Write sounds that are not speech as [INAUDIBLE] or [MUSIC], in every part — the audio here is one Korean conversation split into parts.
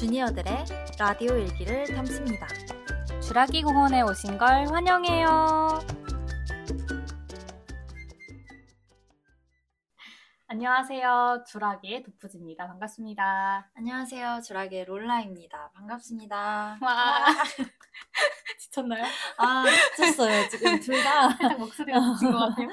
주니어들의 라디오 일기를 담습니다. 주라기 공원에 오신 걸 환영해요. 안녕하세요. 주라기의 도프지입니다. 반갑습니다. 안녕하세요. 주라기의 롤라입니다. 반갑습니다. 와, [LAUGHS] 지쳤나요? 아, 지쳤어요. 지금 둘 다. [LAUGHS] 살짝 목소리가 지친 것 같아요.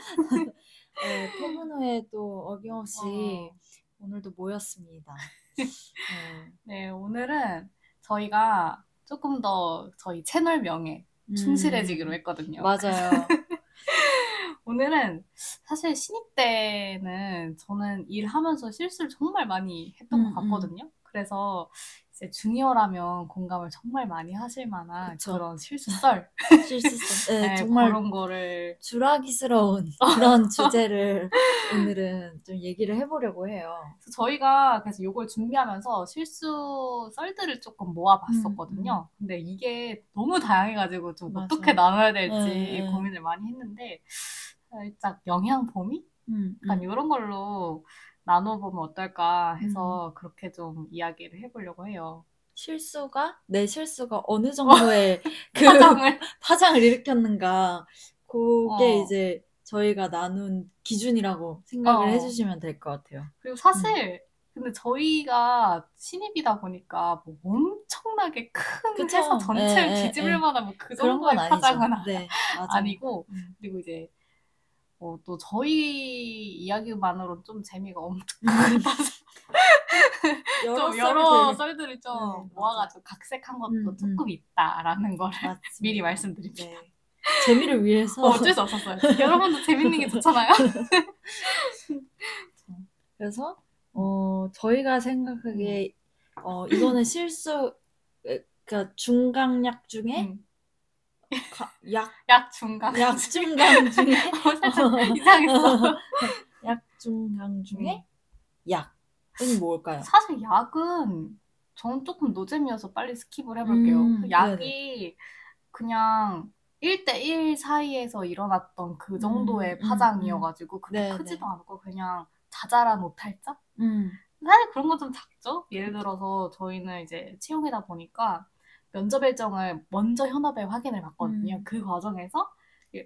네, 퇴근 후에 또 어김없이 어. 오늘도 모였습니다. 네. [LAUGHS] 네, 오늘은 저희가 조금 더 저희 채널 명에 충실해지기로 했거든요. 음, 맞아요. [LAUGHS] 오늘은 사실 신입 때는 저는 일하면서 실수를 정말 많이 했던 음, 것 같거든요. 그래서 이제 주니어라면 공감을 정말 많이 하실 만한 그쵸. 그런 실수썰, 실수성. 네, [LAUGHS] 네, 정말 그런 거를 주라기스러운 그런 주제를 오늘은 좀 얘기를 해보려고 해요. 그래서 저희가 그래서 이걸 준비하면서 실수 썰들을 조금 모아봤었거든요. 근데 이게 너무 다양해가지고 좀 음, 맞아. 어떻게 나눠야 될지 네, 네. 고민을 많이 했는데 살짝 영향 범위? 음, 약간 음. 이런 걸로 나눠보면 어떨까 해서 그렇게 좀 이야기를 해보려고 해요. 실수가 내 실수가 어느 [LAUGHS] 정도의 그 사장을 [LAUGHS] 파장을 일으켰는가 그게 어. 이제 저희가 나눈 기준이라고 생각을 어. 해주시면 될 것 같아요. 그리고 사실 근데 저희가 신입이다 보니까 뭐 엄청나게 큰 그쵸. 회사 전체를 예, 예, 뒤집을 예. 만한 뭐그 그런 정도의. 파장은 아- 네. [LAUGHS] 아니고 음. 그리고 이제 어, 또 저희 이야기만으로 좀 재미가 없는 [LAUGHS] 여러 좀 여러 썰들. 썰들을 좀 네. 모아가지고 각색한 것도 음, 음. 조금 있다라는 거를 [LAUGHS] 맞습니다. 미리 말씀드립니다. 네. 재미를 위해서 어, 어쩔 수 없었어요. 여러분도 재밌는 게 좋잖아요. [LAUGHS] 그래서 어 저희가 생각하기에 어 이거는 실수 그러니까 중강약 중에 음. 가- 약 약 중간. 약중강 중에 [LAUGHS] 어, 살짝 이상했어. [LAUGHS] 약 중강 중에 음. 약은 뭘까요? 사실 약은 저는 조금 노잼이어서 빨리 skip을 해볼게요. 음, 그 약이 그냥 1대1 사이에서 일어났던 그 정도의 음, 음, 파장이어가지고 그게 네, 크지도 네. 않고 그냥 자잘한 오탈자? 음. 사실 그런 건 좀 작죠? 예를 들어서 저희는 이제 채용이다 보니까 면접 일정을 먼저 현업에 확인을 받거든요. 음. 그 과정에서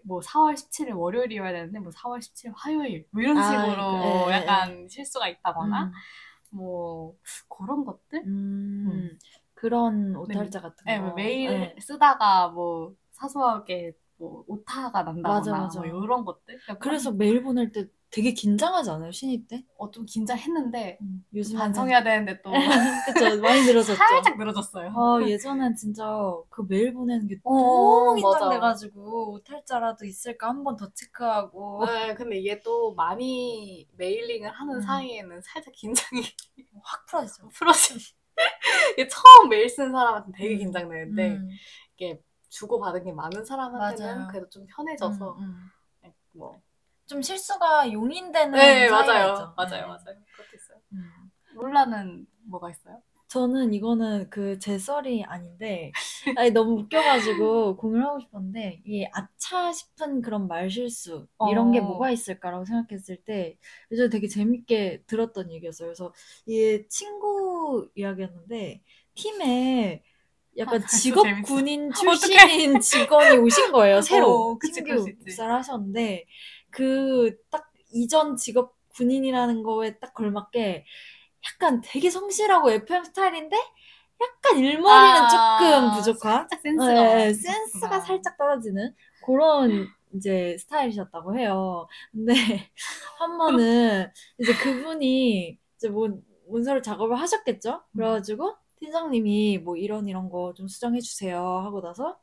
뭐 4월 17일 월요일이어야 되는데 뭐 4월 17일 화요일 뭐 이런 아, 식으로 예, 예, 약간 실수가 있다거나 음. 뭐 그런 것들? 음, 음. 그런 오탈자 같은 네, 거. 뭐 메일 네. 쓰다가 뭐 사소하게 뭐 오타가 난다거나 맞아, 맞아. 뭐 이런 것들. 그러니까 그래서 메일 보낼 때 되게 긴장하지 않아요? 신입 때? 어, 좀 긴장했는데 음, 요즘 반성해야 되는데 또 [LAUGHS] 그쵸 많이 늘어졌죠. 살짝 늘어졌어요. 아 예전엔 진짜 그 메일 보내는 게 어, 너무 맞아. 긴장돼가지고 오탈자라도 있을까 한 번 더 체크하고 네, 근데 이게 또 많이 mailing을 하는 음. 사이에는 살짝 긴장이 [LAUGHS] 확 풀어지죠. [LAUGHS] 풀어지. 이게 처음 메일 쓰는 사람한테는 되게 음. 긴장되는데 음, 이게 주고 받은 게 많은 사람한테는 맞아요. 그래도 좀 편해져서 음, 음. 뭐. 좀 실수가 용인되는 네, 사이가 맞아요. 있죠. 맞아요, 네. 맞아요. 그것도 있어요. 음. 롤라는 뭐가 있어요? 저는 이거는 그 제 썰이 아닌데 아니 너무 웃겨가지고 [LAUGHS] 공유를 하고 싶었는데 이 아차 싶은 그런 말실수 이런 게 어. 뭐가 있을까라고 생각했을 때 예전에 되게 재밌게 들었던 얘기였어요. 그래서 이게 친구 이야기였는데 팀에 약간 아, 벌써 직업 재밌어. 군인 [LAUGHS] 출신인 직원이 오신 거예요. 새로 어, 그치, 있지. 입사를 하셨는데 그 딱 이전 직업 군인이라는 거에 딱 걸맞게 약간 되게 성실하고 FM 스타일인데 약간 일머리는 아, 조금 부족한 살짝 센스가 네, 센스가. 살짝 떨어지는 그런 이제 스타일이셨다고 해요. 근데 [LAUGHS] 한 번은 이제 그분이 이제 뭐 문서를 작업을 하셨겠죠? 그래가지고 팀장님이 뭐 이런 이런 거 좀 수정해 주세요 하고 나서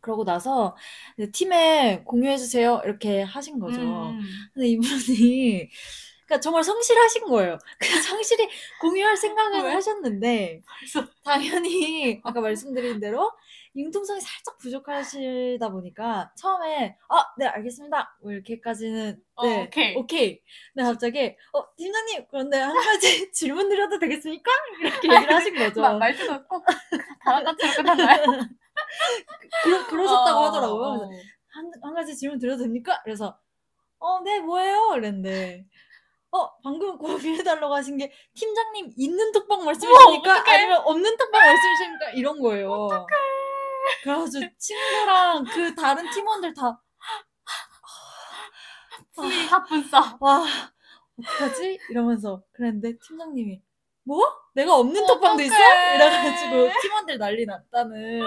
그러고 나서 이제 팀에 공유해 주세요 이렇게 하신 거죠. 음. 근데 이분이 [LAUGHS] 그러니까 정말 성실하신 거예요. [LAUGHS] 그 성실히 공유할 생각을 왜? 하셨는데 벌써 당연히 아까 말씀드린 대로 융통성이 살짝 부족하시다 보니까 처음에 아 네 알겠습니다 뭐 이렇게까지는 어, 네 오케이. 오케이 근데 갑자기 어 팀장님 그런데 한 가지 [LAUGHS] 질문 드려도 되겠습니까 이렇게 얘기를 하신 거죠. 마- 말투도 꼭 다락같이 끝났나요? 그러, 그러셨다고 어, 하더라고요. 어. 한, 한 가지 질문 드려도 됩니까? 그래서 어 네 뭐예요? 이랬는데 어어 방금 고민해달라고 하신 게 팀장님 있는 톡방 말씀이십니까? 아니면 없는 톡방 말씀이십니까? 이런 거예요. 어떡해. 그래가지고 친구랑 그 다른 팀원들 다 분위기 사뿐싸. 와 어떡하지? 이러면서 그랬는데 팀장님이 뭐? 내가 없는 톡방도 있어? 이래가지고 팀원들 난리 났다는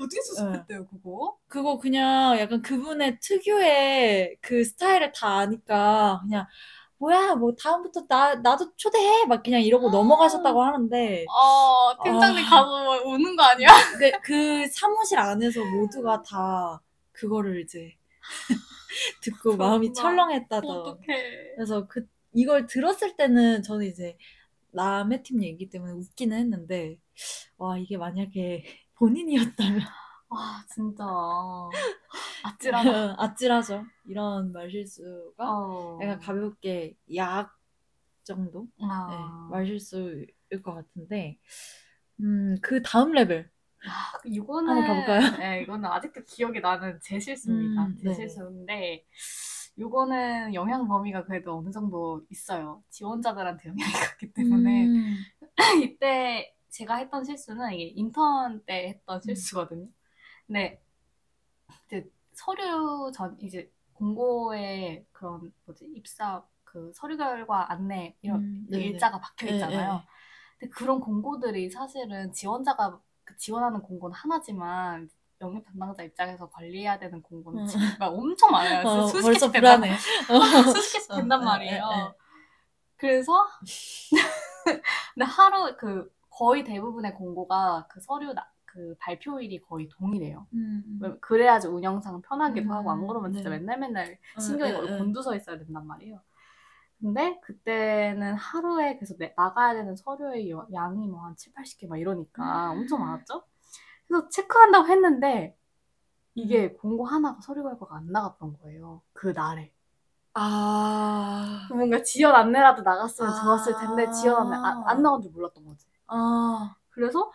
어떻게 수습했대요, 그거? 그거 그냥 약간 그분의 특유의 그 스타일을 다 아니까 그냥 뭐야 뭐 다음부터 나 나도 초대해 막 그냥 이러고 아. 넘어가셨다고 하는데 어, 팀장님 아. 가서 우는 거 아니야? [LAUGHS] 그, 그 사무실 안에서 모두가 다 그거를 이제 [LAUGHS] 듣고 마음이 그렇구나. 철렁했다던 어떡해. 그래서 그 이걸 들었을 때는 저는 이제 남의 팀 얘기 때문에 웃기는 했는데 와 이게 만약에 [LAUGHS] 본인이었다면 와, 진짜. [LAUGHS] 아찔하다. 아찔하죠 이런 말실수가 어. 약간 가볍게 약 정도 네, 아. 말실수일 것 같은데 음그 다음 레벨 아, 이거는 한번 가볼까요? 네, 이거는 아직도 기억이 나는 제 실수입니다. 음, 제 네네. 실수인데 이거는 영향 범위가 그래도 어느 정도 있어요. 지원자들한테 영향이 [LAUGHS] 갔기 때문에 음, [CLEARS THROAT] 이때 제가 했던 실수는 이게 인턴 때 음. 했던 실수거든요. 근데 이제 서류 전 이제 공고에 그런 뭐지 입사 그 서류 결과 안내 이런 음, 네네. 일자가 박혀 네, 있잖아요. 네. 근데 그런 공고들이 사실은 지원자가 그 지원하는 공고는 하나지만 영입 담당자 입장에서 관리해야 되는 공고는 음. 진짜 엄청 많아요. 어, 수십 개씩 된단 불안해. [LAUGHS] 수십 개씩 된단 어, 말이에요. 에, 에, 에. 그래서 [LAUGHS] 근데 하루 그 거의 대부분의 공고가 그 서류 나, 그 발표일이 거의 동일해요. 음, 왜- 그래야지 운영상 편하기도 음, 하고 안 그러면 진짜 네. 맨날 맨날 어, 신경이 에, 거의 에. 곤두서 있어야 된단 말이에요. 근데 그때는 하루에 그래서 내- 나가야 되는 서류의 여- 양이 뭐 한 7, 80개 막 이러니까 음. 엄청 많았죠? 그래서 체크한다고 했는데 이게 공고 하나가 서류 결과가 안 나갔던 거예요. 그 날에. 아, 뭔가 지연 안내라도 나갔으면 아. 좋았을 텐데 지연 안내 안, 안 나간 줄 몰랐던 거지. 아. 그래서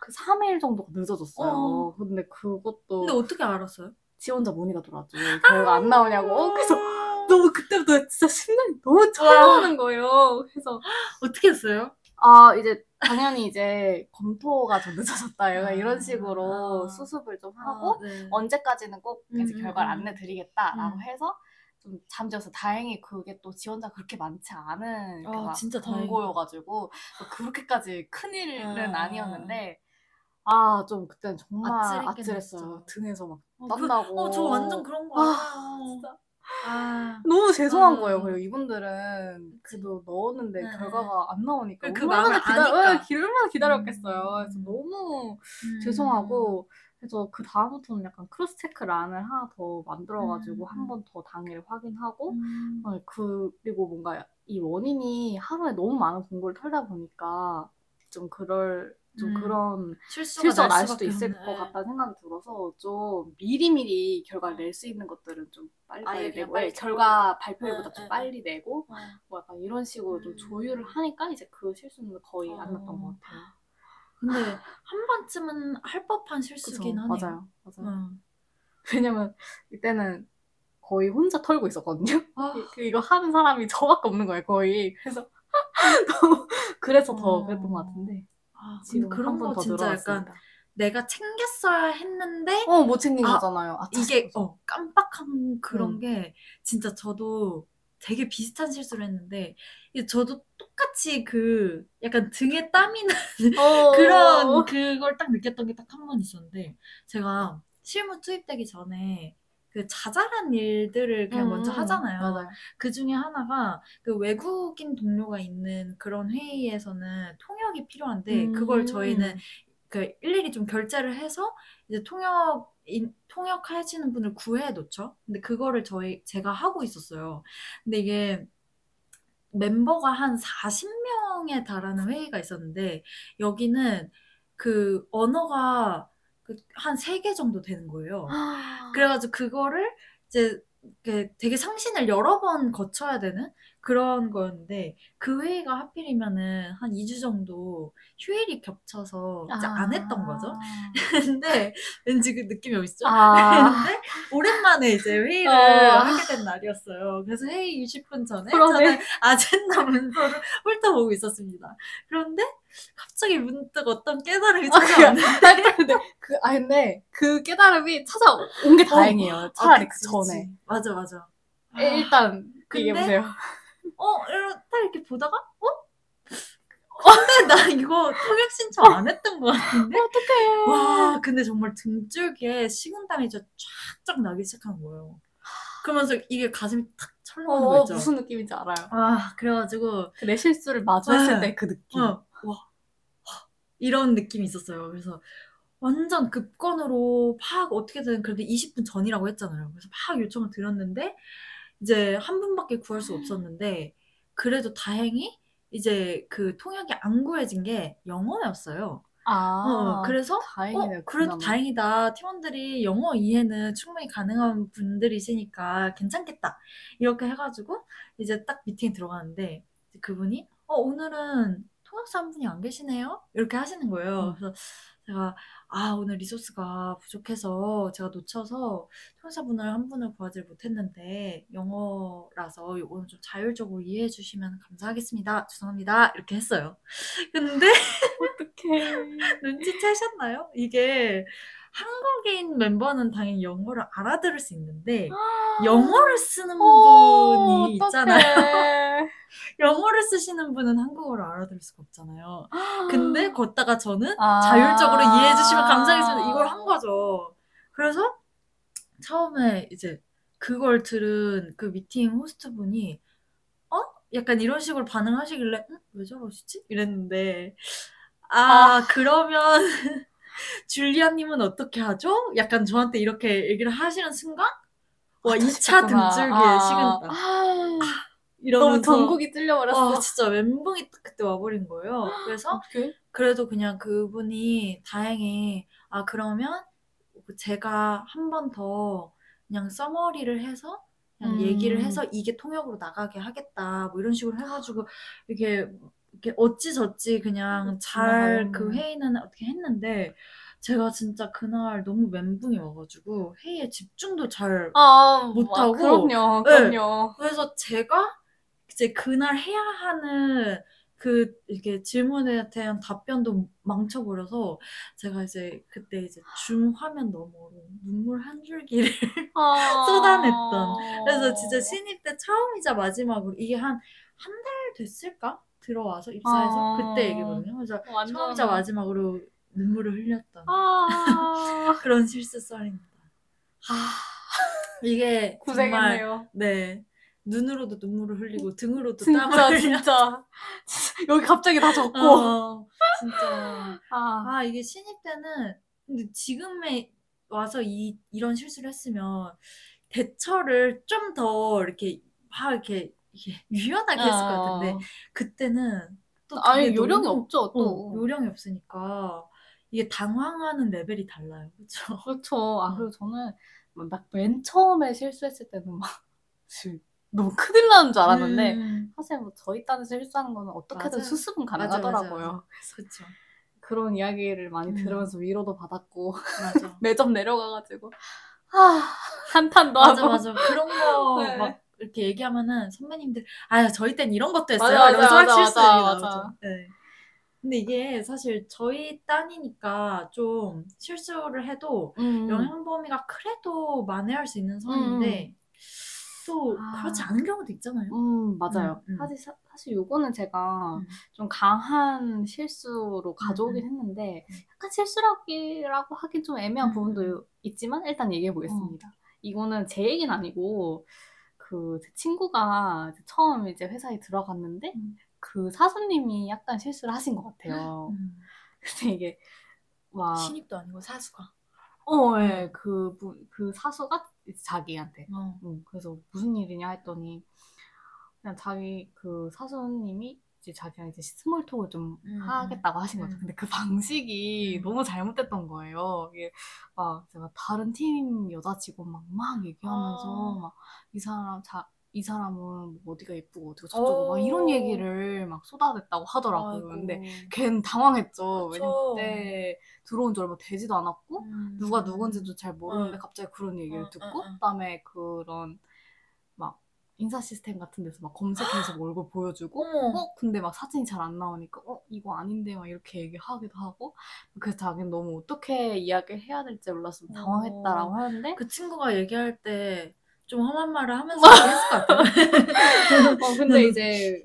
그 3일 정도가 늦어졌어요. 어. 근데 그것도 근데 어떻게 알았어요? 지원자 문의가 들어왔죠. 왜 결과 안 나오냐고. 어, 그래서 아. 너무 그때부터 진짜 심장이 너무 철렁하는 거예요. 그래서 어떻게 했어요? 아 이제 당연히 이제 검토가 좀 늦어졌다. 약간 아. 이런 식으로 아. 수습을 좀 하고 아, 네. 언제까지는 꼭 이제 음, 결과를 음. 안내 드리겠다라고 음. 해서 좀 잠재워서 다행히 그게 또 지원자 그렇게 많지 않은 아, 그막 진짜 다행이다. 공고여가지고 그렇게까지 큰 일은 아. 아니었는데 아 좀 그때는 정말 아찔했어요. 등에서 막 어, 그- 땀나고 어, 저 완전 그런 거 아, 알아요. 진짜 아, 너무 죄송한 아. 거예요. 그리고 이분들은 그래도 넣었는데 네, 결과가 안 나오니까 그 얼마나 마음을 기다 아니까. 예, 기- 얼마나 기다렸겠어요. 음. 그래서 너무 음. 죄송하고 그래서 그 다음부터는 약간 cross check 란을 하나 더 만들어가지고 음. 한 번 더 당일 확인하고 음. 어, 그리고 뭔가 이 원인이 하루에 너무 많은 공고를 털다 보니까 좀 그럴 좀 음. 그런 실수가, 날 수도 있을 없네. 것 같다는 생각이 들어서 좀 미리미리 결과를 낼 수 있는 것들은 좀 빨리 빨리 그냥 내고 빨리 예, 결과 발표일보다 응, 좀 응, 빨리 내고 어. 뭐 약간 이런 식으로 좀 음. 조율을 하니까 이제 그 실수는 거의 안 났던 어. 것 같아요. 근데 한 번쯤은 할 법한 그쵸? 실수긴 하네요. 맞아요. 맞아요. 음. 왜냐면 이때는 거의 혼자 털고 있었거든요. 아, 그 이거 하는 사람이 저밖에 없는 거예요, 거의. 그래서 [LAUGHS] [LAUGHS] 너무 그래서 더 어. 그랬던 것 같은데 아, 지금 그런 거더 진짜 늘어났습니다. 약간 내가 챙겼어야 했는데 어, 못 챙긴 아, 거잖아요. 아, 이게 참. 어, 깜빡한 그런 음. 게 진짜 저도 되게 비슷한 실수를 했는데 저도 똑같이 그 약간 등에 땀이 나는 어. 그런 그걸 딱 느꼈던 게 딱 한 번 있었는데 제가 실무 투입되기 전에 그 자잘한 일들을 그냥 먼저 음, 하잖아요. 맞아요. 그 중에 하나가 그 외국인 동료가 있는 그런 회의에서는 통역이 필요한데 그걸 음. 저희는 그 일일이 좀 결제를 해서 이제 통역 인, 통역하시는 분을 구해 놓죠. 근데 그거를 저희 제가 하고 있었어요. 근데 이게 멤버가 한 40명에 달하는 회의가 있었는데 여기는 그 언어가 그 한 세 개 정도 되는 거예요. 그래가지고 그거를 이제 이렇게 되게 상신을 여러 번 거쳐야 되는 그런 거였는데 그 회의가 하필이면은 한 2주 정도 휴일이 겹쳐서 이제 안 했던 거죠. [LAUGHS] 근데 왠지 그 느낌이 오시죠? 아. 근데 오랜만에 이제 회의를 어. 하게 된 날이었어요. 그래서 회의 20분 전에 그러네. 저는 아젠다 문서를 훑어보고 있었습니다. 그런데 갑자기 문득 어떤 깨달음이 아, 그래. 찾아왔는데 근데 그, 아, 근데 그 깨달음이 찾아온 게 다행이에요. 차라리 아, 그 그치, 전에. 맞아 맞아. 아, 일단, 근데? 얘기해 보세요. 어, 딱 이렇게 보다가, 어? 근데 나 이거 통역 신청 안 했던 것 같은데? 어떡해. 와, 근데 정말 등줄기에 식은땀이 저 쫙쫙 나기 시작한 거예요. 그러면서 이게 가슴이 탁거 어, 있죠? 무슨 느낌인지 알아요. 아, 그래가지고, 그내 실수를 마주했을 네. 때그 느낌. 어, 와, 이런 느낌이 있었어요. 그래서 완전 급건으로 팍 어떻게든 그래도 20분 전이라고 했잖아요. 그래서 팍 요청을 드렸는데 이제 한 분밖에 구할 수 없었는데 그래도 다행히 이제 그 통역이 안 구해진 게 영어였어요. 아, 어, 그래서 다행이네요. 어, 그래도 그나마. 다행이다. 팀원들이 영어 이해는 충분히 가능한 분들이시니까 괜찮겠다. 이렇게 해가지고 이제 딱 미팅에 들어가는데 이제 그분이 어, 오늘은 통역사 한 분이 안 계시네요? 이렇게 하시는 거예요. 음. 그래서 제가 아, 오늘 리소스가 부족해서 제가 놓쳐서 통역사분을 한 분을 구하지 못했는데 영어라서 이거는 좀 자율적으로 이해해 주시면 감사하겠습니다. 죄송합니다. 이렇게 했어요. 근데 [LAUGHS] 어떡해. [LAUGHS] 눈치채셨나요? 이게 한국인 멤버는 당연히 영어를 알아들을 수 있는데 영어를 쓰는 어, 분이 있잖아요. [LAUGHS] 영어를 쓰시는 분은 한국어를 알아들을 수가 없잖아요. 근데 걷다가 저는 아. 자율적으로 이해해 주시면 감사하겠습니다. 이걸 한 거죠. 그래서 처음에 이제 그걸 들은 그 미팅 호스트 분이 어? 약간 이런 식으로 반응하시길래 응? 왜 저러시지? 이랬는데 아, 그러면 줄리아님은 어떻게 하죠? 약간 저한테 이렇게 얘기를 하시는 순간 와 2차 그랬구나. 등줄기에 아. 식은땀 너무 이러면서 전국이 뚫려버렸어. 와 진짜 멘붕이 딱 그때 와버린 거예요. 그래서? 그래도 그냥 그분이 다행히 아 그러면 제가 한 번 더 그냥 써머리를 해서 그냥 음. 얘기를 해서 이게 통역으로 나가게 하겠다 뭐 이런 식으로 해가지고 이렇게 이렇게 어찌저찌 그냥 잘 음. 그 회의는 어떻게 했는데 제가 진짜 그날 너무 멘붕이 와가지고 회의에 집중도 잘 아, 못하고. 아, 그럼요, 네. 그럼요. 그래서 제가 이제 그날 해야 하는 그 이게 질문에 대한 답변도 망쳐버려서 제가 이제 그때 이제 줌 화면 너머로 눈물 한 줄기를 아. [LAUGHS] 쏟아냈던. 그래서 진짜 [LAUGHS] 신입 때 처음이자 마지막으로 이게 한 한 달 됐을까? 들어와서 입사해서 아. 그때 얘기거든요. 그래서 완전. 처음이자 마지막으로 눈물을 흘렸던 아, [LAUGHS] 그런 실수 썰입니다. 아, 이게 [LAUGHS] 정말 고생했네요. 네 눈으로도 눈물을 흘리고 등으로도 진짜, 땀을. 진짜. [LAUGHS] 진짜. 여기 갑자기 다 젖고. 어, 진짜. 아, 아, 이게 신입 때는, 근데 지금에 와서 이, 이런 실수를 했으면, 대처를 좀 더 이렇게, 막 이렇게, 이렇게 유연하게 했을 것 같은데, 그때는 또 아니, 요령이 너무- 없죠, 또. 어, 요령이 없으니까, 이게 당황하는 레벨이 달라요. 그쵸? [LAUGHS] 그렇죠. 아, 음. 그리고 저는 막맨 처음에 실수했을 때는 막 [LAUGHS] 지- 너무 큰일 나는 줄 알았는데 음, 사실 뭐 저희 딴에서 실수하는 거는 어떻게든 맞아요. 수습은 맞아, 가능하더라고요. 맞아. 그쵸. 그런 이야기를 많이 음. 들으면서 위로도 받았고 맞아. [LAUGHS] 매점 내려가가지고 아 한탄도 맞아, 하고 맞아. 그런 거 네. 막 이렇게 얘기하면은 선배님들, 아, 저희 땐 이런 것도 했어요. 맞아, 맞아, 실수 맞아, 맞아. 나오죠. 네. 근데 이게 사실 저희 딴이니까 좀 실수를 해도 음. 영향 범위가 그래도 만회할 수 있는 선인데 또 아. 그렇지 않은 경우도 있잖아요. 음, 맞아요. 음, 음. 사실, 사- 사실 요거는 제가 음. 좀 강한 실수로 가져오긴 했는데, 음. 약간 실수라고 하긴 좀 애매한 음. 부분도 있지만, 일단 얘기해 보겠습니다. 이거는 제 얘기는 아니고, 그, 제 친구가 이제 처음 이제 회사에 들어갔는데, 음. 그 사수님이 약간 실수를 하신 것 같아요. 음. 근데 이게, 막, 신입도 아니고 사수가. 어, 예, 그, 분- 그 사수가 자기한테, 어. 응, 그래서 무슨 일이냐 했더니 그냥 자기 그 사수님이 이제 자기랑 이제 small talk을 좀 음, 하겠다고 하신 거죠. 음. 근데 그 방식이 음. 너무 잘못됐던 거예요. 이게 막 제가 다른 팀 여자 직원 막, 막 얘기하면서 아. 막이 사람 자, 이 사람은 뭐 어디가 예쁘고 어디가 저쩌고 막 이런 얘기를 막 쏟아냈다고 하더라고요. 아이고. 근데 걔는 당황했죠. 그쵸. 왜냐면 그때 들어온 지 얼마 되지도 않았고 음. 누가 누군지도 잘 모르는데 응. 갑자기 그런 얘기를 응, 듣고. 그다음에 그런 막 인사 시스템 같은 데서 막 검색해서 뭐 얼굴 보여주고 어머. 어 근데 막 사진이 잘 안 나오니까 어 이거 아닌데 막 이렇게 얘기하기도 하고 그래서 자기는 너무 어떻게 이야기를 해야 될지 좀 당황했다라고 하는데 그 친구가 얘기할 때 좀 험한 말을 하면서 얘기했을 것 같아요. [LAUGHS] 어 근데 [LAUGHS] 이제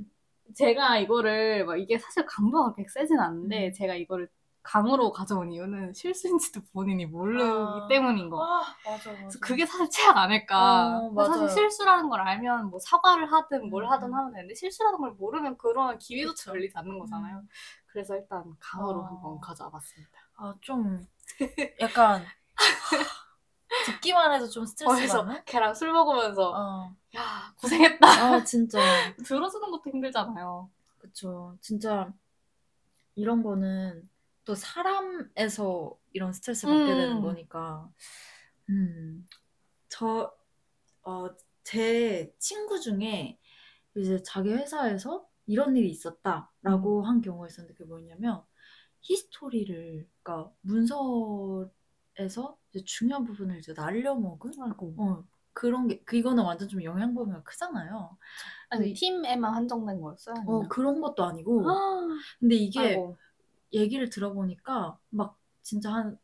제가 이거를 막 이게 사실 강도가 그렇게 세진 않는데 음. 제가 이거를 강으로 가져온 이유는 실수인지도 본인이 모르기 아. 때문인 거. 아, 맞아, 맞아. 그래서 그게 사실 최악 아닐까. 어, 사실. 실수라는 걸 알면 뭐 사과를 하든 뭘 음, 하든 음. 하면 되는데 실수라는 걸 모르면 그런 기회조차 그쵸. 열리지 않는 거잖아요. 음. 그래서 일단 강으로 어. 한번 가져와 봤습니다. 아, 좀 약간 [LAUGHS] 듣기만 해도 좀 스트레스 받는? 걔랑 술 먹으면서 어. 야 고생했다. 아, 진짜. [LAUGHS] 들어주는 것도 힘들잖아요. 그쵸. 진짜 이런 거는 또 사람에서 이런 스트레스 받게 음. 되는 거니까. 음. 저, 어, 제 친구 중에 이제 자기 회사에서 이런 일이 있었다라고 한 경우가 있었는데 그게 뭐냐면 히스토리를, 그러니까 문서에서 이제 중요한 부분을 이제 날려먹은? 아이고. 어, 그런 게, 그거는 완전 좀 영향 범위가 크잖아요. 아니 이- 팀에만 한정된 거였어요? 어, 아니면? 그런 것도 아니고. 아, 근데 이게 아이고. 얘기를 들어보니까 막 진짜 한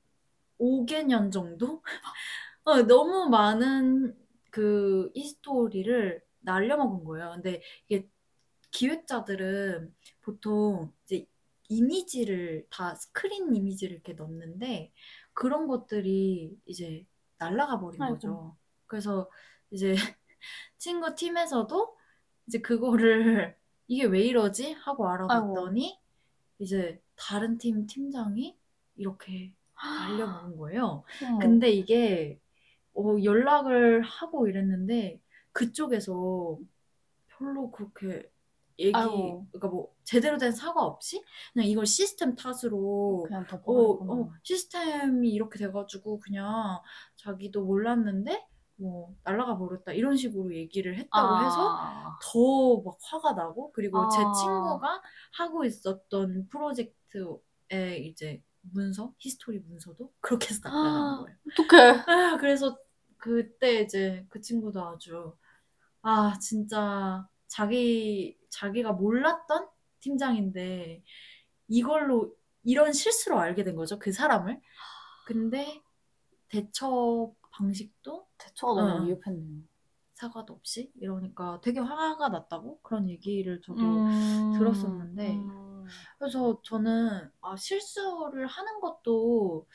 5개년 정도? [LAUGHS] 어, 너무 많은 그 히스토리를 날려먹은 거예요. 근데 이게 기획자들은 보통 이제 이미지를 다 스크린 이미지를 이렇게 넣는데 그런 것들이 이제 날라가 버린 아이고. 거죠. 그래서 이제 [LAUGHS] 친구 팀에서도 이제 그거를 [LAUGHS] 이게 왜 이러지? 하고 알아봤더니 이제 다른 팀 팀장이 이렇게 날려먹은 거예요. 어머. 근데 이게 어, 연락을 하고 이랬는데 그쪽에서 별로 그렇게 얘기, 아이고. 그러니까 뭐 제대로 된 사과 없이 그냥 이걸 시스템 탓으로 그냥 어. 어, 시스템이 이렇게 돼가지고 그냥 자기도 몰랐는데 뭐 날라가 버렸다 이런 식으로 얘기를 했다고 해서 아. 더 막 화가 나고 그리고 제 아. 친구가 하고 있었던 프로젝트의 이제 문서, history 문서도 그렇게 해서 날라간 거예요. 어떡해. 아, 그래서 그때 이제 그 친구도 아주 아 진짜 자기 자기가 몰랐던 팀장인데 이걸로 이런 실수로 알게 된 거죠 그 사람을. 근데 대처 방식도 대처가 너무 어. 미흡했네요. 사과도 없이 이러니까 되게 화가 났다고 그런 얘기를 저도 음. 들었었는데 음. 그래서 저는 아, 실수를 하는 것도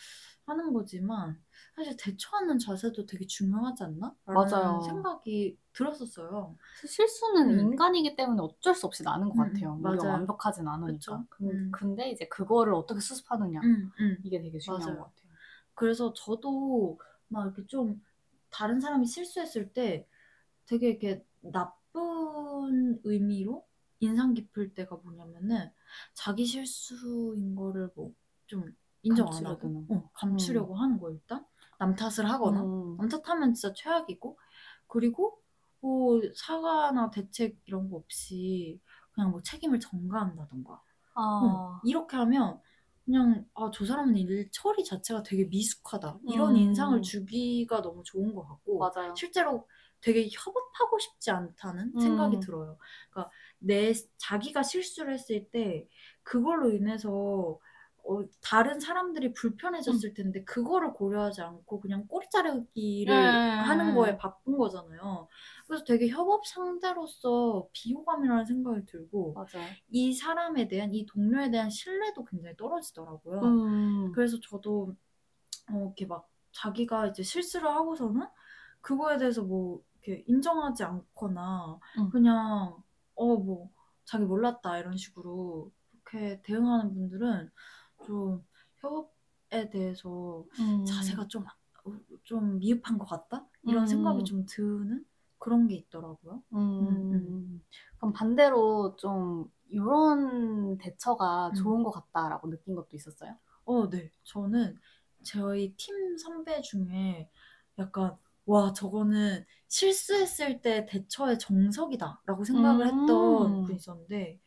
하는 거지만 사실 대처하는 자세도 되게 중요하지 않나? 맞아요. 생각이 들었었어요. 실수는 음. 인간이기 때문에 어쩔 수 없이 나는 것 음, 같아요. 우리가 맞아요. 완벽하진 않으니까. 근- 음. 근데 이제 그거를 어떻게 수습하느냐 음, 음. 이게 되게 중요한 맞아요. 것 같아요. 그래서 저도 막 이렇게 좀 다른 사람이 실수했을 때 되게 이렇게 나쁜 의미로 인상 깊을 때가 뭐냐면은 자기 실수인 거를 뭐 좀 인정 안 하고. 어, 감추려고 하는 거 일단 남 탓을 하거나 음. 남 탓하면 진짜 최악이고 그리고 뭐 사과나 대책 이런 거 없이 그냥 뭐 책임을 전가한다던가 아. 어, 이렇게 하면 그냥 아, 저 사람은 일 처리 자체가 되게 미숙하다. 이런 음. 인상을 주기가 너무 좋은 것 같고 맞아요. 실제로 되게 협업하고 싶지 않다는 생각이 음. 들어요. 그러니까 내 자기가 실수를 했을 때 그걸로 인해서 어, 다른 사람들이 불편해졌을 음. 텐데 그거를 고려하지 않고 그냥 꼬리 자르기를 네. 하는 거에 바쁜 거잖아요. 그래서 되게 협업 상대로서 비호감이라는 생각이 들고 맞아요. 이 사람에 대한 이 동료에 대한 신뢰도 굉장히 떨어지더라고요. 음. 그래서 저도 어, 이렇게 막 자기가 이제 실수를 하고서는 그거에 대해서 뭐 이렇게 인정하지 않거나 음. 그냥 어 뭐 자기 몰랐다 이런 식으로 그렇게 대응하는 분들은 좀 협업에 대해서 음. 자세가 좀, 어, 좀 미흡한 것 같다? 이런 음. 생각이 좀 드는 그런 게 있더라고요. 음. 음. 그럼 반대로 좀 이런 대처가 음. 좋은 것 같다라고 느낀 것도 있었어요? 어, 네. 저는 저희 팀 선배 중에 약간 와, 저거는 실수했을 때 대처의 정석이다라고 생각을 했던 음. 분이 있었는데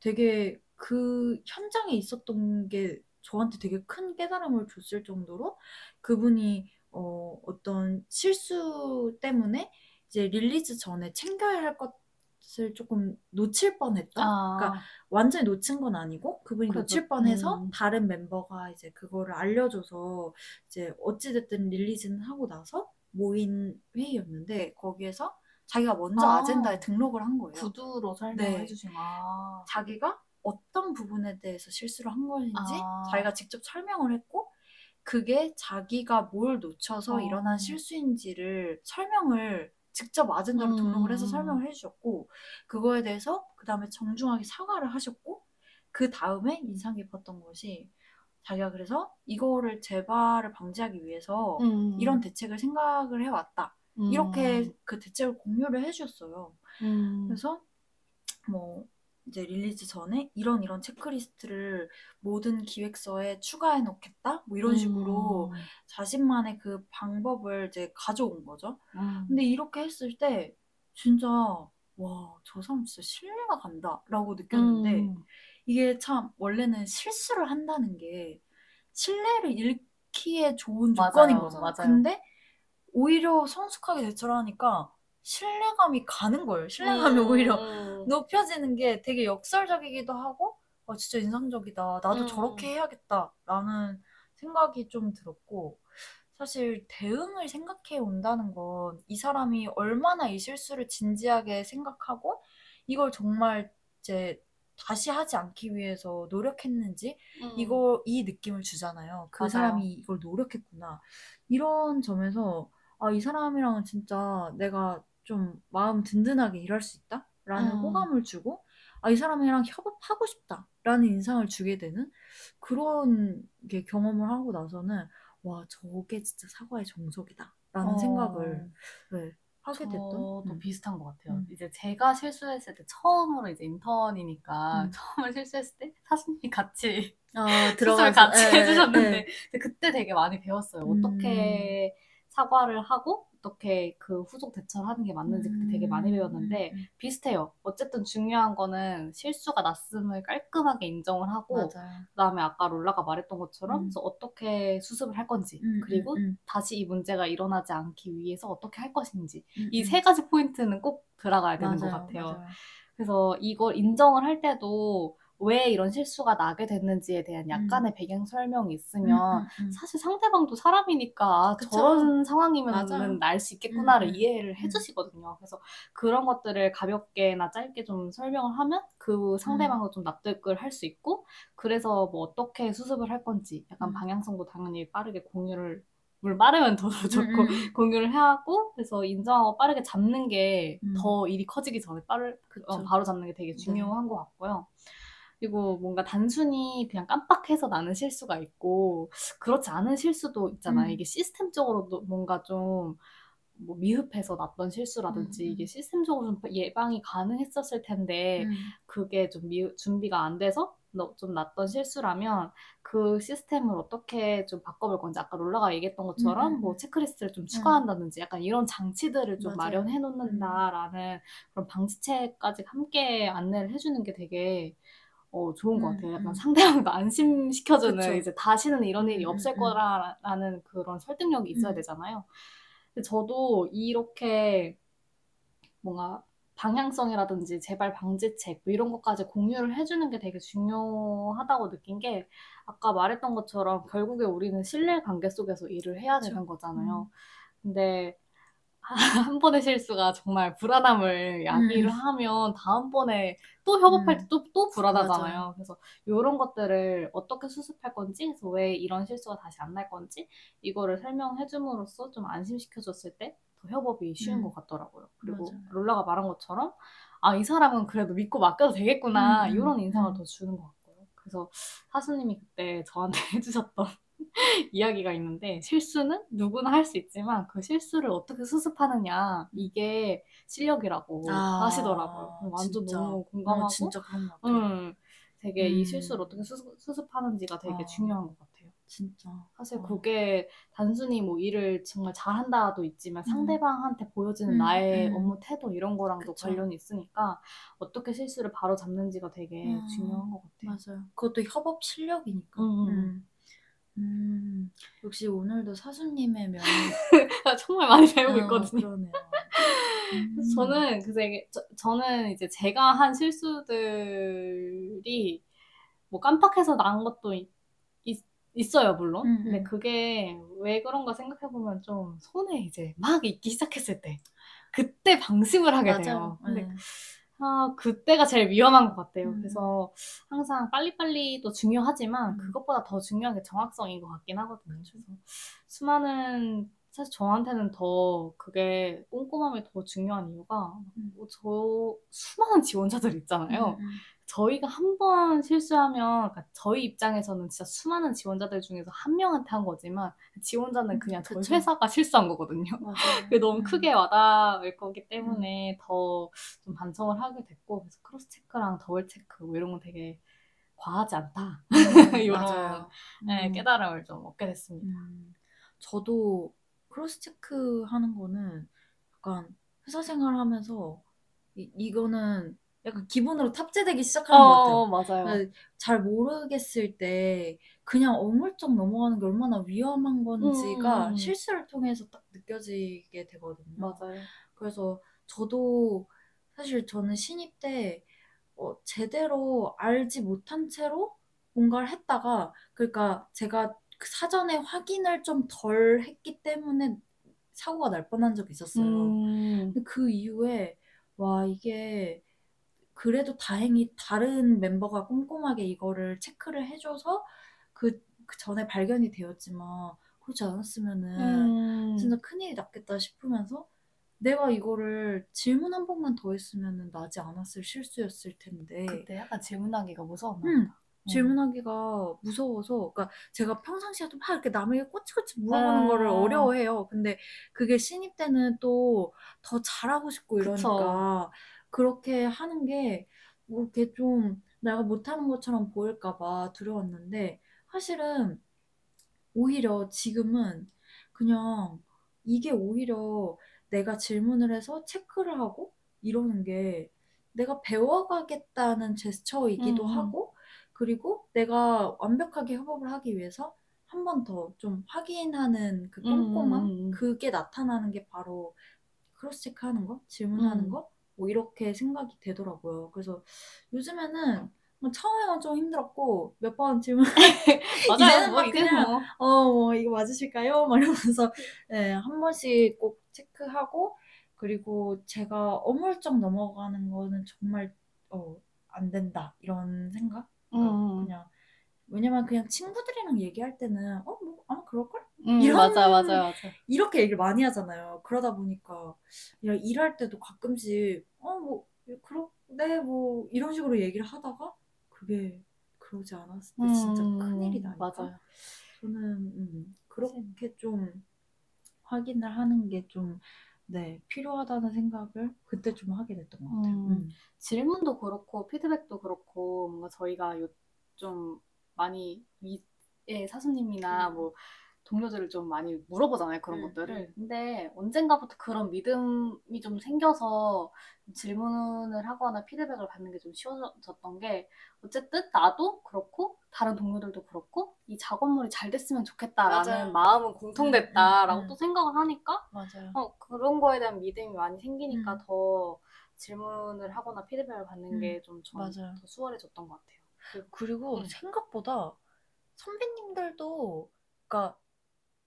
되게 그 현장에 있었던 게 저한테 되게 큰 깨달음을 줬을 정도로 그분이 어, 어떤 실수 때문에 이제 release 전에 챙겨야 할 것을 조금 놓칠 뻔했던 아, 그러니까 완전히 놓친 건 아니고 그분이 그래도, 놓칠 뻔해서 음. 다른 멤버가 이제 그거를 알려줘서 이제 어찌됐든 릴리즈는 하고 나서 모인 회의였는데 거기에서 자기가 먼저 아. 아. 젠다에 등록을 한 거예요. 구두로 설명해 네. 주신 아. 자기가 어떤 부분에 대해서 실수를 한 것인지 아. 자기가 직접 설명을 했고 그게 자기가 뭘 놓쳐서 어. 일어난 실수인지를 설명을 직접 아젠다로 음. 등록을 해서 설명을 해주셨고 그거에 대해서 그 다음에 정중하게 사과를 하셨고 그 다음에 인상 깊었던 것이 자기가 그래서 이거를 재발을 방지하기 위해서 음. 이런 대책을 생각을 해왔다 음. 이렇게 그 대책을 공유를 해주셨어요. 음. 그래서 뭐 이제 release 전에 이런 이런 체크리스트를 모든 기획서에 추가해 놓겠다 뭐 이런 식으로 음. 자신만의 그 방법을 이제 가져온 거죠. 음. 근데 이렇게 했을 때 진짜 와 저 사람 진짜 신뢰가 간다라고 느꼈는데 음. 이게 참 원래는 실수를 한다는 게 신뢰를 잃기에 좋은 조건인 맞아요, 거잖아. 맞아요. 근데 오히려 성숙하게 대처를 하니까 신뢰감이 가는 거예요. 신뢰감이 음. 오히려 음. 높여지는 게 되게 역설적이기도 하고 어, 진짜 인상적이다. 나도 음. 저렇게 해야겠다라는 생각이 좀 들었고 사실 대응을 생각해 온다는 건 이 사람이 얼마나 이 실수를 진지하게 생각하고 이걸 정말 이제 다시 하지 않기 위해서 노력했는지 음. 이거 이 느낌을 주잖아요. 그 맞아요. 사람이 이걸 노력했구나. 이런 점에서 아, 이 사람이랑은 진짜 내가 좀 마음 든든하게 일할 수 있다라는 음. 호감을 주고 아, 이 사람이랑 협업하고 싶다라는 인상을 주게 되는 그런 게 경험을 하고 나서는 와, 저게 진짜 사과의 정석이다라는 어. 생각을 네, 하게 됐던. 저도 음. 비슷한 것 같아요. 음. 이제 제가 실수했을 때 처음으로 이제 인턴이니까 음. 처음으로 실수했을 때 사수님이 같이 아, [LAUGHS] 수습을 들어가서 같이 예, 예, 해주셨는데 예. 근데 그때 되게 많이 배웠어요. 음. 어떻게 사과를 하고 어떻게 그 후속 대처를 하는 게 맞는지 그때 되게 많이 배웠는데 음, 음, 비슷해요. 어쨌든 중요한 거는 실수가 났음을 깔끔하게 인정을 하고 맞아요. 그다음에 아까 롤라가 말했던 것처럼 음. 어떻게 수습을 할 건지 음, 그리고 음, 음, 다시 이 문제가 일어나지 않기 위해서 어떻게 할 것인지 음, 이 음. 세 가지 포인트는 꼭 들어가야 되는 것 맞아요, 같아요. 맞아요. 그래서 이걸 인정을 할 때도 왜 이런 실수가 나게 됐는지에 대한 약간의 배경 설명이 있으면 음, 음, 음. 사실 상대방도 사람이니까 아, 그쵸. 저런. 상황이면 날 수 있겠구나를 음, 음, 이해를 해주시거든요. 그래서 그런 것들을 가볍게나 짧게 좀 설명을 하면 그 상대방도 좀 납득을 할 수 있고 그래서 뭐 어떻게 수습을 할 건지 약간 음. 방향성도 당연히 빠르게 공유를 물 빠르면 더 [LAUGHS] 좋고 음, 음. 공유를 하고 그래서 인정하고 빠르게 잡는 게 음. 더 일이 커지기 전에 빠르. 어, 바로 잡는 게 되게 네. 중요한 것 같고요. 그리고 뭔가 단순히 그냥 깜빡해서 나는 실수가 있고 그렇지 않은 실수도 있잖아요. 음. 이게 시스템적으로도 뭔가 좀 뭐 미흡해서 났던 실수라든지 음, 음. 이게 시스템적으로 좀 예방이 가능했었을 텐데 음. 그게 좀 미, 준비가 안 돼서 너- 좀 났던 실수라면 그 시스템을 어떻게 좀 바꿔볼 건지 아까 롤라가 얘기했던 것처럼 음, 음, 뭐 음. 체크리스트를 좀 추가한다든지 약간 이런 장치들을 좀. 마련해 놓는다라는 그런 방지책까지 함께 안내를 해주는 게 되게 어, 좋은 것 음, 같아요. 약간 음. 상대방도 [LAUGHS] 안심시켜주는 그쵸. 이제 다시는 이런 일이 음, 없을 음, 음. 거라는 그런 설득력이 있어야 음. 되잖아요. 근데 저도 이렇게 뭔가 방향성이라든지 재발 방지책 뭐 이런 것까지 공유를 해주는 게 되게 중요하다고 느낀 게 아까 말했던 것처럼 결국에 우리는 신뢰 관계 속에서 일을 해야. 되는 거잖아요. 음. 근데 [LAUGHS] 한 번의 실수가 정말 불안함을 야기를 음. 하면 다음번에 또 협업할 음. 때또또 불안하잖아요. 맞아요. 그래서 이런 것들을 어떻게 수습할 건지, 그래서 왜 이런 실수가 다시 안 날 건지 이거를 설명해 줌으로써 좀 안심시켜 줬을 때 더 협업이 쉬운 음. 것 같더라고요. 그리고 맞아요. 롤라가 말한 것처럼 아, 이 사람은 그래도 믿고 맡겨도 되겠구나. 음, 음, 이런 인상을 음. 더 주는 것 같고요. 그래서 사수님이 그때 저한테 [LAUGHS] 해주셨던 [LAUGHS] 이야기가 있는데 실수는 누구나 할 수 있지만 그 실수를 어떻게 수습하느냐 이게 실력이라고 아, 하시더라고요. 완전 진짜. 너무 어, 공감하고 진짜 그런 것 같아요. 음, 되게 이 음. 실수를 어떻게 수습, 수습하는지가 되게 어. 중요한 것 같아요. 진짜. 사실 어. 그게 단순히 뭐 일을 정말 잘한다도 있지만 음. 상대방한테 보여지는 음, 나의 음. 업무 태도 이런 거랑도 그쵸. 관련이 있으니까 어떻게 실수를 바로 잡는지가 되게 음, 중요한 것 같아요. 맞아요. 그것도 협업 실력이니까. 음, 역시 오늘도 사수님의 명. [LAUGHS] 정말 많이 배우고 어, 있거든요. 그러네요. 그래서 [LAUGHS] 음. 저는 저, 저는 이제 제가 한 실수들이 뭐 깜빡해서 난 것도 있, 있, 어요 물론. 음, 근데 음. 그게 왜 그런가 생각해 보면 좀 손에 이제 막 익기 시작했을 때 그때 방심을 하게 돼요. 맞아요. 근데 네. 아, 그때가 제일 위험한 것 같아요. 음. 그래서 항상 빨리빨리도 중요하지만 음. 그것보다 더 중요한 게 정확성인 것 같긴 하거든요. 그래서 수많은 사실 저한테는 더 그게 꼼꼼함이 더 중요한 이유가 음. 뭐 저 수많은 지원자들 있잖아요. 음, 음. 저희가 한 번 실수하면 그러니까 저희 입장에서는 진짜 수많은 지원자들 중에서 한 명한테 한 거지만 지원자는 그냥 저희 그쵸. 회사가 실수한 거거든요. [LAUGHS] 그게 너무 음. 크게 와닿을 거기 때문에 더 좀 반성을 하게 됐고 그래서 cross check랑 double check 뭐 이런 건 되게 과하지 않다. 음, [LAUGHS] 이런. 네, 음. 깨달음을 좀 얻게 됐습니다. 음, 저도 크로스 체크 하는 거는 약간 회사 생활하면서 이, 이거는 약간 기본으로 탑재되기 시작하는 것 같아요. 어, 맞아요. 네, 잘 모르겠을 때 그냥 어물쩍 넘어가는 게 얼마나 위험한 건지가 음. 실수를 통해서 딱 느껴지게 되거든요. 맞아요. 그래서 저도 사실 저는 신입 때 어, 제대로 알지 못한 채로 뭔가를 했다가 그러니까 제가 그 사전에 확인을 좀 덜 했기 때문에 사고가 날 뻔한 적이 있었어요. 음. 근데 그 이후에 와 이게 그래도 다행히 다른 멤버가 꼼꼼하게 이거를 체크를 해줘서 그, 그 전에 발견이 되었지만 그렇지 않았으면은 음. 진짜 큰일이 났겠다 싶으면서 내가 이거를 질문 한 번만 더 했으면 나지 않았을 실수였을 텐데 그때 약간 질문하기가 무서웠나 음, 보다. 질문하기가 무서워서 그러니까 제가 평상시에도 막 이렇게 남에게 꼬치꼬치 물어보는 아. 거를 어려워해요. 근데 그게 신입 때는 또 더 잘하고 싶고 이러니까 그 렇게 하는 게 뭐 이렇게 좀 내가 못하는 것처럼 보일까 봐 두려웠는데 사실은 오히려 지금은 그냥 이게 오히려 내가 질문을 해서 체크를 하고 이러는 게 내가 배워가겠다는 제스처이기도 음, 음. 하고 그리고 내가 완벽하게 협업을 하기 위해서 한 번 더 좀 확인하는 그 꼼꼼함 음, 음, 음. 그게 나타나는 게 바로 크로스 체크하는 거 질문하는 음. 거 뭐 이렇게 생각이 되더라고요. 그래서 요즘에는 뭐 처음에는 좀 힘들었고 몇 번 질문 [LAUGHS] 맞아요. 뭐막 이제 그냥 뭐. 어, 뭐, 이거 맞으실까요? 막 이러면서, 예, 한 번씩 꼭 체크하고, 그리고 제가 어물쩍 넘어가는 거는 정말, 어, 안 된다. 이런 생각? 그러니까 음. 그냥, 왜냐면 그냥 친구들이랑 얘기할 때는, 어, 뭐, 아마 그럴걸? 음, 이런- 맞아, 맞아, 맞아. 이렇게 얘기를 많이 하잖아요. 그러다 보니까, 야, 일할 때도 가끔씩, 어, 뭐, 그렇, 네, 뭐, 이런 식으로 얘기를 하다가, 그게, 그러지 않았을 때 진짜 음, 큰일이 나니까. 맞아요. 저는 음, 그렇게 좀 확인을 하는 게좀 네, 필요하다는 생각을 그때 좀 하게 됐던 것 같아요. 음. 음. 질문도 그렇고 피드백도 그렇고 뭔가 저희가 요, 좀 많이 위에 사수님이나 음. 뭐 동료들을 좀 많이 물어보잖아요 그런 음, 것들을 음. 근데 언젠가부터 그런 믿음이 좀 생겨서 질문을 하거나 피드백을 받는 게 좀 쉬워졌던 게 어쨌든 나도 그렇고 다른 동료들도 그렇고 이 작업물이 잘 됐으면 좋겠다라는 맞아요. 마음은 공통됐다라고 음, 음, 또 음. 생각을 하니까 맞아요. 어, 그런 거에 대한 믿음이 많이 생기니까 음. 더 질문을 하거나 피드백을 받는 음, 게 좀. 더 수월해졌던 것 같아요. 그리고 음. 생각보다 선배님들도 그러니까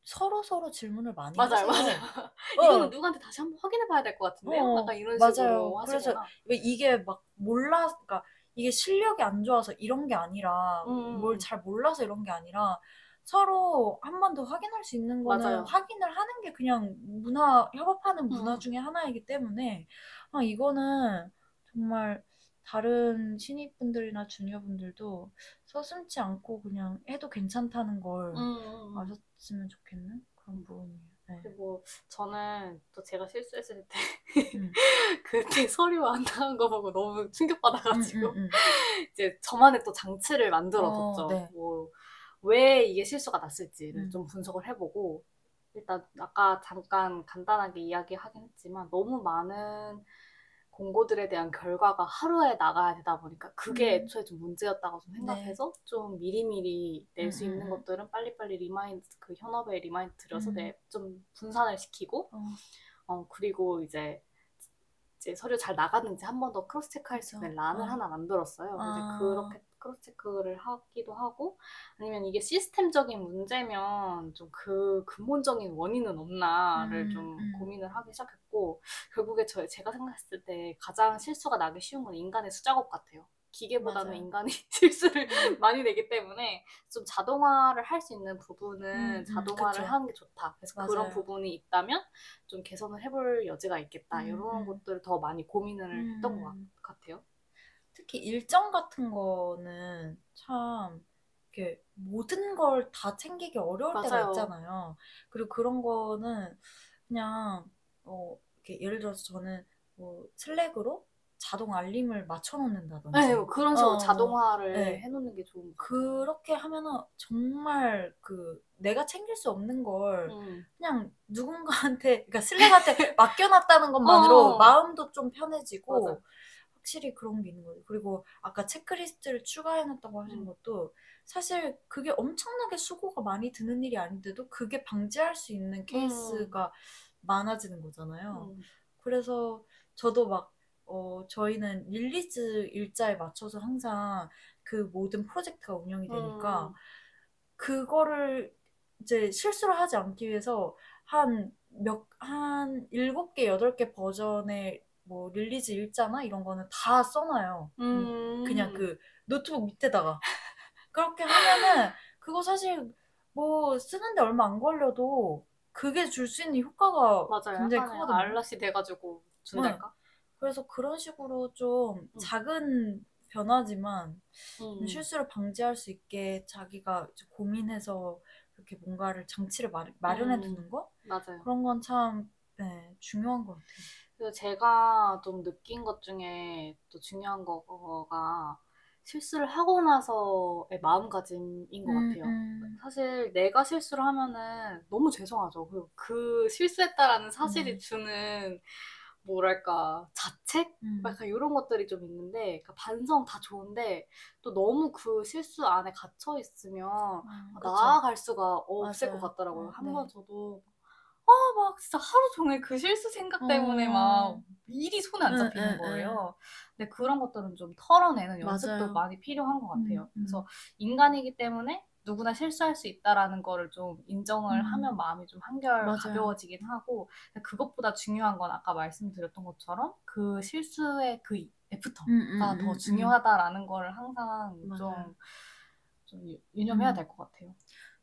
서로 서로 질문을 많이 맞아요, 하세요. 맞아요. [LAUGHS] 어. 이거는 누구한테 다시 한번 확인해봐야 될 것 같은데요? 어, 약간 이런 맞아요. 식으로 그래서. 왜 이게 막 몰라, 그러니까 이게 실력이 안 좋아서 이런 게 아니라 음. 뭘 잘 몰라서 이런 게 아니라 서로 한 번 더 확인할 수 있는 거는 맞아요. 확인을 하는 게 그냥 문화 협업하는 문화 음. 중에 하나이기 때문에 아 이거는 정말 다른 신입분들이나 주니어분들도 서슴지 않고 그냥 해도 괜찮다는 걸 음, 음, 음. 아셨으면 좋겠는 그런 부분이에요. 네. 그리고 저는 또 제가 실수했을 때 음. [LAUGHS] 그때 서류 안 나온 거 보고 너무 충격받아가지고 음, 음, 음. [LAUGHS] 이제 저만의 또 장치를 만들어뒀죠. 어, 네. 뭐왜 이게 실수가 났을지를 음. 좀 분석을 해보고 일단 아까 잠깐 간단하게 이야기하긴 했지만 너무 많은 공고들에 대한 결과가 하루에 나가야 되다 보니까 그게 음. 애초에 좀 문제였다고 좀 생각해서 좀 미리미리 낼수 네. 음, 있는. 것들은 빨리빨리 remind 그 현업에 remind 드려서 음. 내 좀 분산을 시키고 어, 어 그리고 이제 이제 서류 잘 나갔는지 한 번 더 cross check할 수 있는. 란을 어. 하나 만들었어요. 아. 그렇게 cross check를 하기도 하고 아니면 이게 시스템적인 문제면 좀 그 근본적인 원인은 없나를 음, 좀 음. 고민을 하기 시작했고 결국에 저 제가 생각했을 때 가장 실수가 나기 쉬운 건 인간의 수작업 같아요. 기계보다는 맞아요. 인간이 [LAUGHS] 실수를 [LAUGHS] 많이 내기 때문에 좀 자동화를 할 수 있는 부분은 음, 음, 자동화를 그쵸. 하는 게 좋다. 그래서 그런 맞아요. 부분이 있다면 좀 개선을 해볼 여지가 있겠다. 음, 이런 음. 것들을 더 많이 고민을 했던 것 음. 같- 같아요. 특히 일정 같은 거는 참 이렇게 모든 걸 다 챙기기 어려울 때가 맞아요. 있잖아요. 그리고 그런 거는 그냥 어 이렇게 예를 들어서 저는 뭐 슬랙으로 자동 알림을 맞춰 놓는다든지 네, 뭐 그런 식으로 어, 자동화를 네. 해놓는 게 좋은 것 그렇게 하면은 정말 그 내가 챙길 수 없는 걸. 음. 그냥 누군가한테 그러니까 슬랙한테 [LAUGHS] 맡겨놨다는 것만으로 어. 마음도 좀 편해지고 맞아. 확실히 그런 게 있는 거예요. 그리고 아까 체크리스트를 추가해놨다고 하신 음. 것도 사실 그게 엄청나게 수고가 많이 드는 일이 아닌데도 그게 방지할 수 있는 케이스가 많아지는 거잖아요. 음. 그래서 저도 막 어, 저희는 release 일자에 맞춰서 항상 그 모든 프로젝트가 운영이 되니까 음. 그거를 이제 실수를 하지 않기 위해서 한 몇, 한 일곱 개, 여덟 개 버전의 뭐 release 일자나 이런 거는 다 써놔요. 음. 그냥 그 노트북 밑에다가. [LAUGHS] 그렇게 하면은 그거 사실 뭐 쓰는데 얼마 안 걸려도 그게 줄 수 있는 효과가 맞아요. 굉장히 크거든요. 알lat이 돼가지고 준달까? 그래서 그런 식으로 좀 음. 작은 변화지만 음. 실수를 방지할 수 있게 자기가 고민해서 그렇게 뭔가를 장치를 마, 마련해 음. 두는 거 맞아요. 그런 건 참 네, 중요한 것 같아요. 그래서 제가 좀 느낀 것 중에 또 중요한 거가 실수를 하고 나서의 마음가짐인 것 같아요. 음, 사실 내가 실수를 하면은 너무 죄송하죠. 그리고 그 실수했다라는 사실이 네. 주는 뭐랄까 자책? 음, 약간 이런 것들이 좀 있는데 그러니까 반성 다 좋은데 또 너무 그 실수 안에 갇혀 있으면 아. 나아갈 수가 없을 맞아요. 것 같더라고요. 어, 한 네. 번 저도 아 막 진짜 하루 종일 그 실수 생각 때문에 어. 막 일이 손에 안 응, 잡히는 응, 거예요. 근데 그런 것들은 좀 털어내는 연습도 맞아요. 많이 필요한 것 같아요. 음, 음. 그래서 인간이기 때문에 누구나 실수할 수 있다라는 거를 좀 인정을 음. 하면 마음이 좀 한결 맞아요. 가벼워지긴 하고 그것보다 중요한 건 아까 말씀드렸던 것처럼 그 실수의 그 애프터가 음, 음, 더 음, 중요하다라는 거를 항상. 좀, 좀 유- 유념해야 음. 될것 같아요.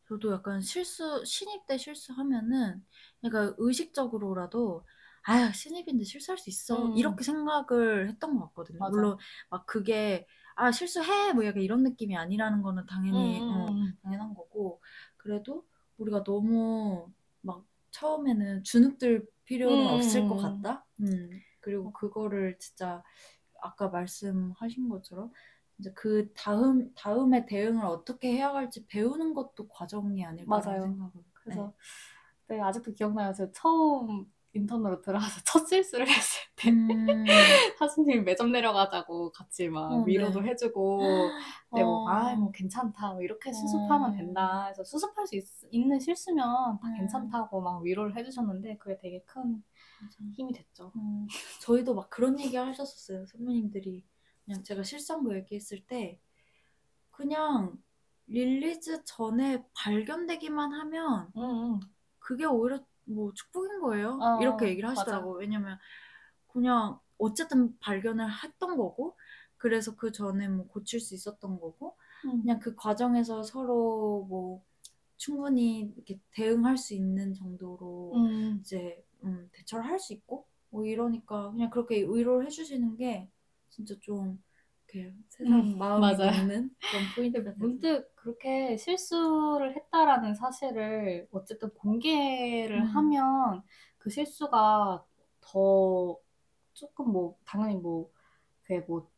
저도 약간 실수, 신입 때 실수하면은, 그러니까 의식적으로라도, 아유, 신입인데 실수할 수 있어. 음. 이렇게 생각을 했던 것 같거든요. 맞아. 물론, 막 그게, 아, 실수해! 뭐 약간 이런 느낌이 아니라는 거는 당연히, 음, 음, 어, 음. 당연한 거고. 그래도 우리가 너무 막 처음에는 주눅들 필요는 음, 없을 음, 것 음. 같다? 음. 그리고 그거를 진짜, 아까 말씀하신 것처럼, 이제 그 다음, 다음에 대응을 어떻게 해야 할지 배우는 것도 과정이 맞아요. 생각을. 그래서 네, 아직도 기억나요. 제가 처음 인턴으로 들어가서 [LAUGHS] 첫 실수를 했을 때 음, [LAUGHS] 하수님이 매점 내려가자고 같이 막 어, 위로도 네. 해주고 [GASPS] 네, 뭐, 어. 아, 뭐 괜찮다. 뭐 이렇게 수습하면 어. 된다. 그래서 수습할 수 있, 는 실수면 다 음. 괜찮다고 막 위로를 해주셨는데 그게 되게 큰 맞아. 힘이 됐죠. 음, 저희도 막 그런 얘기 하셨었어요. 선배님들이. 그냥 제가 실상부 얘기했을 때, 그냥 release 전에 발견되기만 하면, 응, 응. 그게 오히려 뭐 축복인 거예요. 어, 이렇게 얘기를 맞아. 하시더라고요. 왜냐면, 그냥 어쨌든 발견을 했던 거고, 그래서 그 전에 뭐 고칠 수 있었던 거고, 응. 그냥 그 과정에서 서로 뭐 충분히 이렇게 대응할 수 있는 정도로 음, 이제 음, 대처를 할 수 있고 뭐 이러니까 그냥 그렇게 위로를 해주시는 게 진짜 좀 이렇게 세상 음, 마음이. 녹는 그런 포인트가 문득 그렇게 실수를 했다라는 사실을 어쨌든 공개를 음. 하면 그 실수가 더 조금 뭐 당연히 뭐 그게 뭐,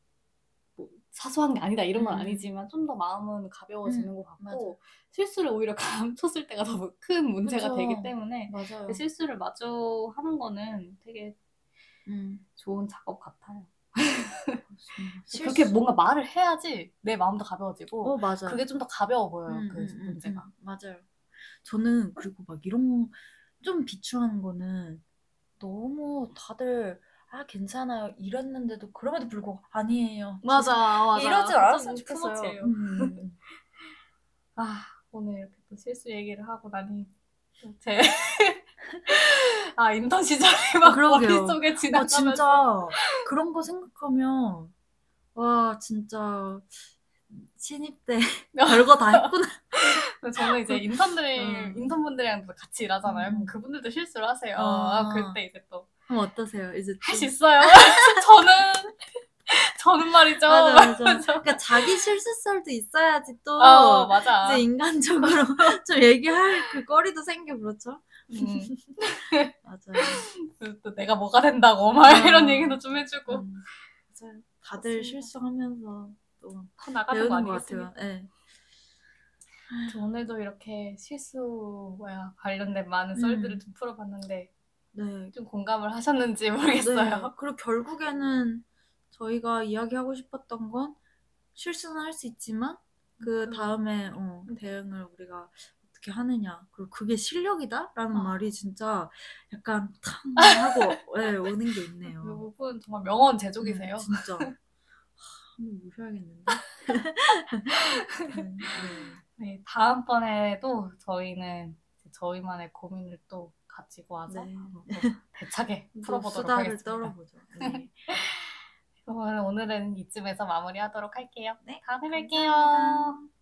뭐 사소한 게 아니다 이런 건 음. 아니지만 좀 더 마음은 가벼워지는 것 같고 맞아. 실수를 오히려 [LAUGHS] 감췄을 때가 더 큰 문제가 그쵸. 되기 때문에 맞아요. 그 실수를 마주 하는 거는 되게 음. 좋은 작업 같아요. 그렇게 뭔가 말을 해야지 내 마음도 가벼워지고 어 맞아. 그게 좀 더 가벼워 보여요. 음, 그 음, 음, 문제가. 음, 맞아요. 저는 그리고 막 이런 좀 비추하는 거는 너무 다들 아 괜찮아요 이랬는데도 그럼에도 불구하고 아니에요. 맞아. 이러지 좀 않았으면 좋겠어요. 음. [LAUGHS] 아 오늘 이렇게 또 실수 얘기를 하고 나니 제 아 인턴 시절이 막 아, 그러게요. 머릿속에 아 지나가면서 진짜 그런 거 생각하면 와 진짜 신입 때 별거 다 했구나. [LAUGHS] 저는 이제 인턴들 음. 인턴분들이랑 같이 일하잖아요. 음. 그럼 그분들도 실수를 하세요. 아. 아, 그때 이제 또할수 그럼 어떠세요? 이제 좀- 있어요. [LAUGHS] 저는 저는 말이죠. 맞아 맞아. 그러니까 자기 실수설도 있어야지 또 어 맞아. 이제 인간적으로 [LAUGHS] 좀 얘기할 그 거리도 생겨 그렇죠? 음, [LAUGHS] 맞아요. 그래서 또 내가 뭐가 된다고 막 아. 이런 얘기도 좀 해주고 음, 맞아요. 다들 맞습니다. 실수하면서 또더 나가는 거? 같아요. 네. 저 오늘도 이렇게 실수와 관련된 많은 음. 썰들을 좀 풀어봤는데 네. 좀 공감을 하셨는지 모르겠어요. 네. 그리고 결국에는 저희가 이야기하고 싶었던 건 실수는 할 수 있지만 그 음. 다음에 어, 대응을 우리가 어떻게 하느냐 그리고 그게 실력이다라는 어. 말이 진짜 약간 탕 [LAUGHS] 하고 네, 오는 게그 있네요. 부분 정말 명언 제조기세요. 음, 진짜 하, 한번 모셔야겠는데. 네, [LAUGHS] 네. 네, 다음번에도 저희는 저희만의 고민을 또 가지고 와서 네. 대차게 [LAUGHS] 또 풀어보도록 하겠습니다. 떨어보죠. 네. 오늘은 이쯤에서 마무리하도록 할게요. 네, 다음에 뵐게요. 감사합니다.